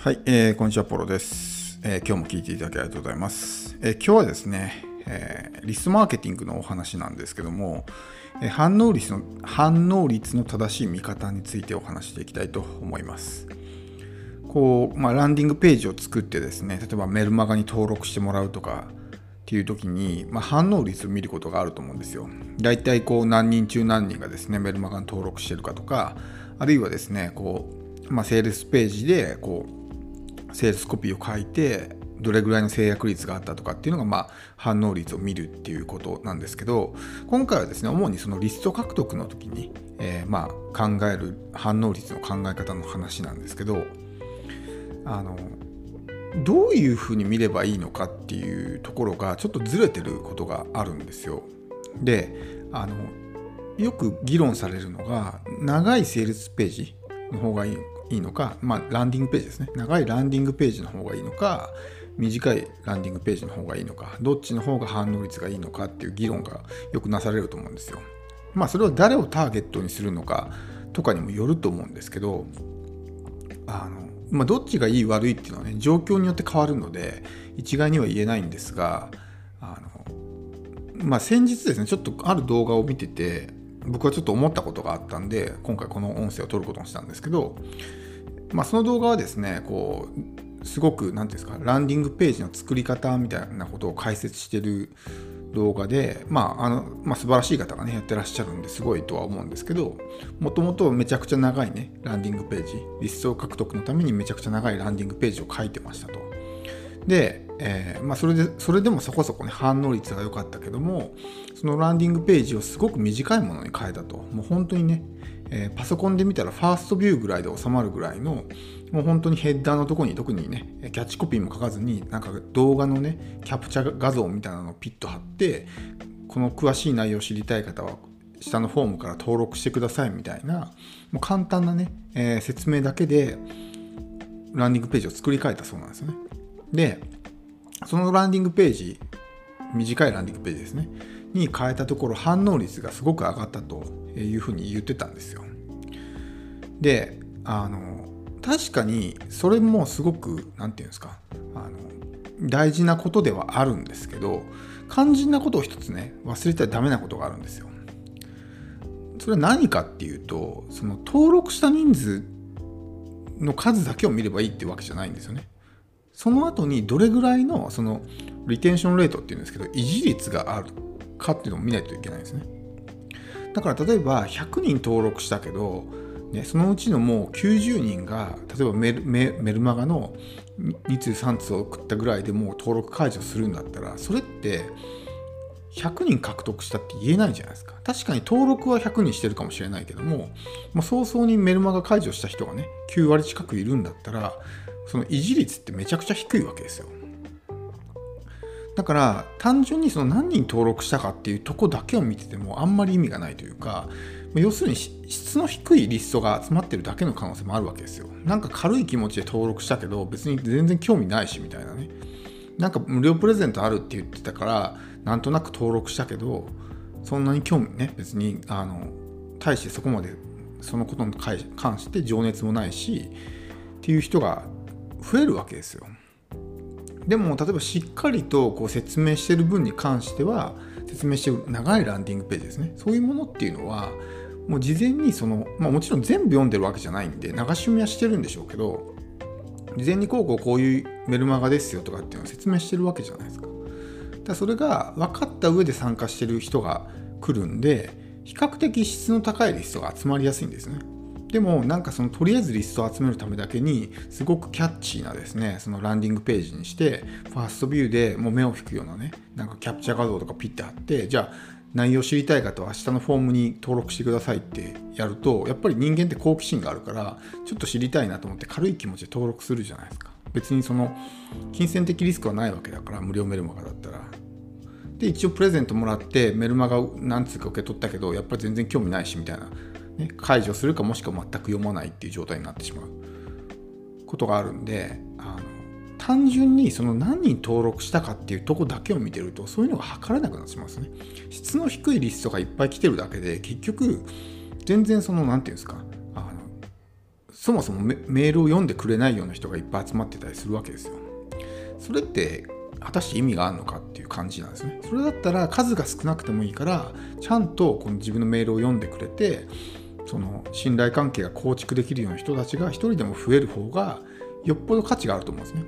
はい、えー、こんにちは、ポロです、えー、今日も聞いていただきありがとうございます。えー、今日はですね、えー、リスマーケティングのお話なんですけども、えー、反応率の反応率の正しい見方についてお話していきたいと思います。こう、まあ、ランディングページを作ってですね、例えばメルマガに登録してもらうとかっていう時に、まあ、反応率を見ることがあると思うんですよ。だいたいこう何人中何人がですね、メルマガに登録してるかとか、あるいはですね、こう、まあ、セールスページでこうセールスコピーを書いてどれぐらいの制約率があったとかっていうのが、まあ、反応率を見るっていうことなんですけど今回はですね主にそのリスト獲得の時に、えー、まあ、考える反応率の考え方の話なんですけどあのどういうふうに見ればいいのかっていうところがちょっとずれてることがあるんですよ。であのよく議論されるのが長いセールスページの方がいいいいのか、まあ、ランディングページですね。長いランディングページの方がいいのか、短いランディングページの方がいいのか、どっちの方が反応率がいいのかっていう議論がよくなされると思うんですよ。まあ、それは誰をターゲットにするのかとかにもよると思うんですけど、あのまあ、どっちがいい悪いっていうのはね、状況によって変わるので、一概には言えないんですが、あのまあ、先日ですね、ちょっとある動画を見てて、僕はちょっと思ったことがあったんで今回この音声を撮ることにしたんですけど、まあ、その動画はですねこうすごく何ていうんですかランディングページの作り方みたいなことを解説してる動画で、まああのまあ、素晴らしい方がねやってらっしゃるんですごいとは思うんですけどもともとめちゃくちゃ長いねランディングページリスト獲得のためにめちゃくちゃ長いランディングページを書いてましたと。で、えー、まあ、それでそれでもそこそこね反応率が良かったけどもそのランディングページをすごく短いものに変えたともう本当にね、えー、パソコンで見たらファーストビューぐらいで収まるぐらいのもう本当にヘッダーのとこに特にねキャッチコピーも書かずになんか動画のねキャプチャ画像みたいなのをピッと貼ってこの詳しい内容を知りたい方は下のフォームから登録してくださいみたいなもう簡単なね、えー、説明だけでランディングページを作り変えたそうなんですよね。で、そのランディングページ、短いランディングページですね、に変えたところ反応率がすごく上がったというふうに言ってたんですよ。で、あの、確かにそれもすごく、何て言うんですか、あの、大事なことではあるんですけど、肝心なことを一つね、忘れてはダメなことがあるんですよ。それは何かっていうと、その登録した人数の数だけを見ればいいっていうわけじゃないんですよね。その後にどれぐらいのそのリテンションレートっていうんですけど維持率があるかっていうのを見ないといけないんですねだから例えば100人登録したけど、ね、そのうちのもう90人が例えばメルメメルマガの2通3通を送ったぐらいでもう登録解除するんだったらそれって100人獲得したって言えないじゃないですか。確かに登録は100人してるかもしれないけども、もう早々にメルマガ解除した人がね、9割近くいるんだったら、その維持率ってめちゃくちゃ低いわけですよ。だから単純にその何人登録したかっていうとこだけを見ててもあんまり意味がないというか要するに質の低いリストが集まってるだけの可能性もあるわけですよ。なんか軽い気持ちで登録したけど別に全然興味ないしみたいなね。なんか無料プレゼントあるって言ってたからなんとなく登録したけどそんなに興味ね別にあの対してそこまでそのことに関して情熱もないしっていう人が増えるわけですよ。でも例えばしっかりとこう説明してる分に関しては説明してる長いランディングページですねそういうものっていうのはもう事前にその、まあ、もちろん全部読んでるわけじゃないんで流し読みはしてるんでしょうけど事前にこうこうこういうメルマガですよとかっていうのを説明してるわけじゃないですか。だそれが分かった上で参加してる人が来るんで比較的質の高いリストが集まりやすいんですね。でもなんかそのとりあえずリストを集めるためだけにすごくキャッチーなですねそのランディングページにしてファーストビューでもう目を引くようなねなんかキャプチャー画像とかピッて貼ってじゃあ内容知りたい方は下のフォームに登録してくださいってやるとやっぱり人間って好奇心があるからちょっと知りたいなと思って軽い気持ちで登録するじゃないですか。別にその金銭的リスクはないわけだから無料メルマガだったら。で一応プレゼントもらってメルマガ何通か受け取ったけどやっぱり全然興味ないしみたいな。ね、解除するかもしくは全く読まないっていう状態になってしまうことがあるんであの単純にその何人登録したかっていうとこだけを見てるとそういうのが測れなくなってしまうんですね質の低いリストがいっぱい来てるだけで結局全然その何て言うんですかあのそもそもメールを読んでくれないような人がいっぱい集まってたりするわけですよ。それって果たして意味があるのかっていう感じなんですね。それだったら数が少なくてもいいからちゃんとこの自分のメールを読んでくれてその信頼関係が構築できるような人たちが一人でも増える方がよっぽど価値があると思うんですね。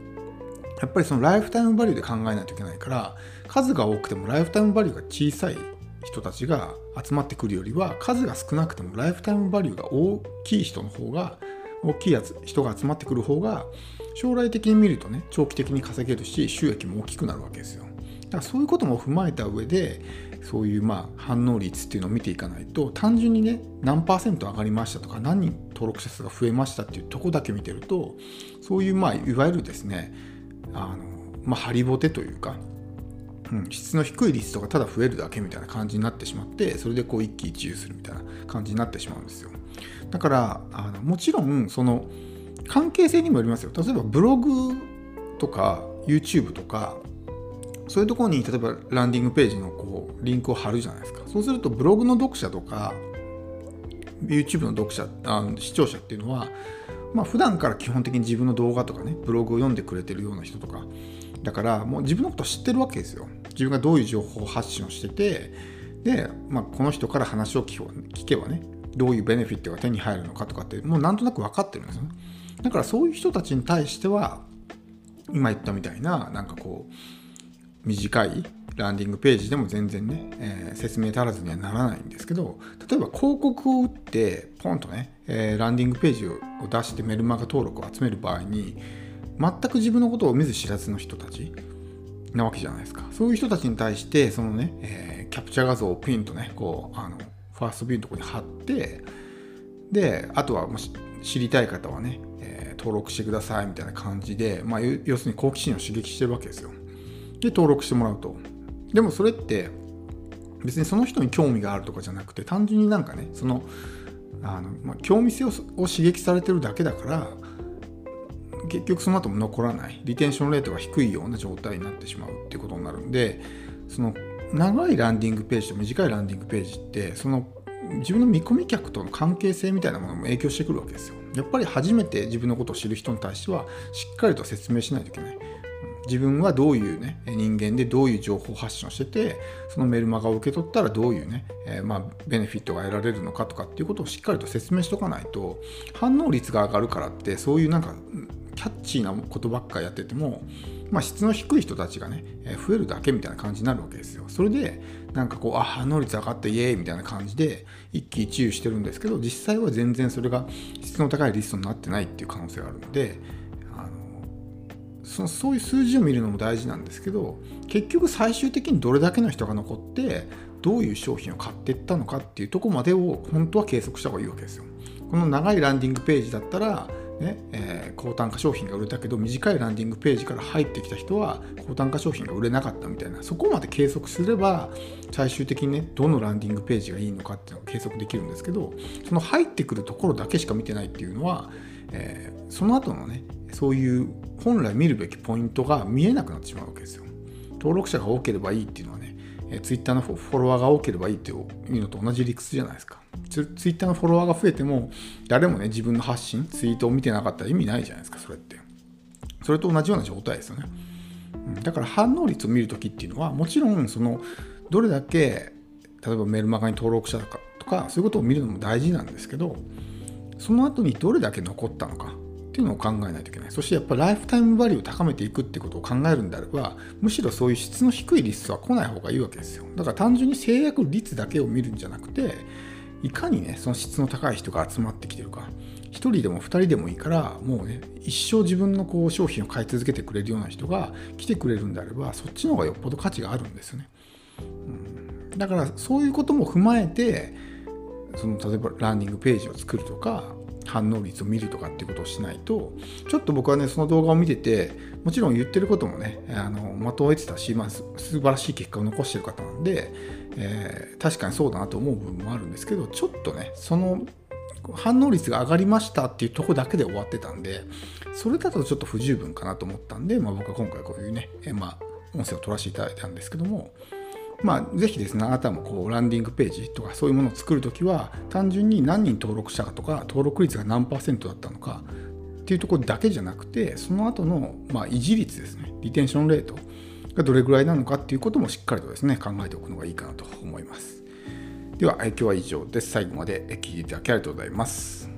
やっぱりそのライフタイムバリューで考えないといけないから数が多くてもライフタイムバリューが小さい人たちが集まってくるよりは数が少なくてもライフタイムバリューが大きい人の方が大きいやつ人が集まってくる方が将来的に見るとね長期的に稼げるし収益も大きくなるわけですよだからそういうことも踏まえた上でそういうまあ反応率っていうのを見ていかないと単純にね何パーセント上がりましたとか何人登録者数が増えましたっていうとこだけ見てるとそういうまあいわゆるですねあのまあハリボテというかうん、質の低いリストがただ増えるだけみたいな感じになってしまってそれでこう一喜一憂するみたいな感じになってしまうんですよ。だからあのもちろんその関係性にもよりますよ。例えばブログとか YouTube とかそういうところに例えばランディングページのこうリンクを貼るじゃないですか。そうするとブログの読者とか YouTube の読者あの視聴者っていうのはまあ普段から基本的に自分の動画とかねブログを読んでくれてるような人とか。だからもう自分のこと知ってるわけですよ。自分がどういう情報発信をしててで、まあ、この人から話を聞けばねどういうベネフィットが手に入るのかとかってもうなんとなく分かってるんですよね。だからそういう人たちに対しては今言ったみたいななんかこう短いランディングページでも全然ね、えー、説明足らずにはならないんですけど例えば広告を打ってポンとね、えー、ランディングページを出してメルマガ登録を集める場合に全く自分のことを見ず知らずの人たちなわけじゃないですか。そういう人たちに対してそのね、えー、キャプチャー画像をピンとねこうあのファーストビューのとこに貼ってであとはもし知りたい方はね、え、登録してくださいみたいな感じで、まあ、要するに好奇心を刺激してるわけですよ。で登録してもらうとでもそれって別にその人に興味があるとかじゃなくて単純になんかねそのあの、まあ、興味性を刺激されてるだけだから結局その後も残らないリテンションレートが低いような状態になってしまうっていうことになるんでその長いランディングページと短いランディングページってその自分の見込み客との関係性みたいなものも影響してくるわけですよ。やっぱり初めて自分のことを知る人に対してはしっかりと説明しないといけない。自分はどういうね人間でどういう情報発信をしててそのメルマガを受け取ったらどういうね、えー、まあ、ベネフィットが得られるのかとかっていうことをしっかりと説明しとかないと反応率が上がるからってそういうなんかキャッチーなことばっかやってても、まあ、質の低い人たちがね、え増えるだけみたいな感じになるわけですよ。それで、なんかこう、あ、反応率上がってイエーイみたいな感じで、一喜一憂してるんですけど、実際は全然それが質の高いリストになってないっていう可能性があるので、そのそういう数字を見るのも大事なんですけど、結局最終的にどれだけの人が残って、どういう商品を買っていったのかっていうとこまでを本当は計測した方がいいわけですよ。この長いランディングページだったらねえー、高単価商品が売れたけど短いランディングページから入ってきた人は高単価商品が売れなかったみたいなそこまで計測すれば最終的にねどのランディングページがいいのかっていうのを計測できるんですけどその入ってくるところだけしか見てないっていうのは、えー、その後のねそういう本来見るべきポイントが見えなくなってしまうわけですよ。登録者が多ければいいっていうのはね、えー、Twitter のフォロワーが多ければいいっていうのと同じ理屈じゃないですか。ツイッターのフォロワーが増えても、誰もね、自分の発信、ツイートを見てなかったら意味ないじゃないですか、それって。それと同じような状態ですよね。だから反応率を見るときっていうのは、もちろん、その、どれだけ、例えばメルマガに登録者とか、とかそういうことを見るのも大事なんですけど、その後にどれだけ残ったのかっていうのを考えないといけない。そしてやっぱライフタイムバリューを高めていくってことを考えるんであれば、むしろそういう質の低いリスは来ない方がいいわけですよ。だから単純に制約率だけを見るんじゃなくて、いかにねその質の高い人が集まってきてるか1人でも2人でもいいからもうね一生自分のこう商品を買い続けてくれるような人が来てくれるんであればそっちの方がよっぽど価値があるんですよね、うん、だからそういうことも踏まえてその例えばランディングページを作るとか反応率を見るとかっていうことをしないとちょっと僕はねその動画を見ててもちろん言ってることもねあの的を得てたし、まあ、素晴らしい結果を残してる方なんで、えー、確かにそうだなと思う部分もあるんですけどちょっとねその反応率が上がりましたっていうとこだけで終わってたんでそれだとちょっと不十分かなと思ったんで、まあ、僕は今回こういうね、え、まあ音声を取らせていただいたんですけどもまあ、ぜひですね、あなたもこうランディングページとかそういうものを作るときは、単純に何人登録したかとか、登録率が何パーセントだったのかっていうところだけじゃなくて、その後のまあ維持率ですね、リテンションレートがどれぐらいなのかっていうこともしっかりとですね、考えておくのがいいかなと思います。では、今日は以上です。最後まで聞いていただきありがとうございます。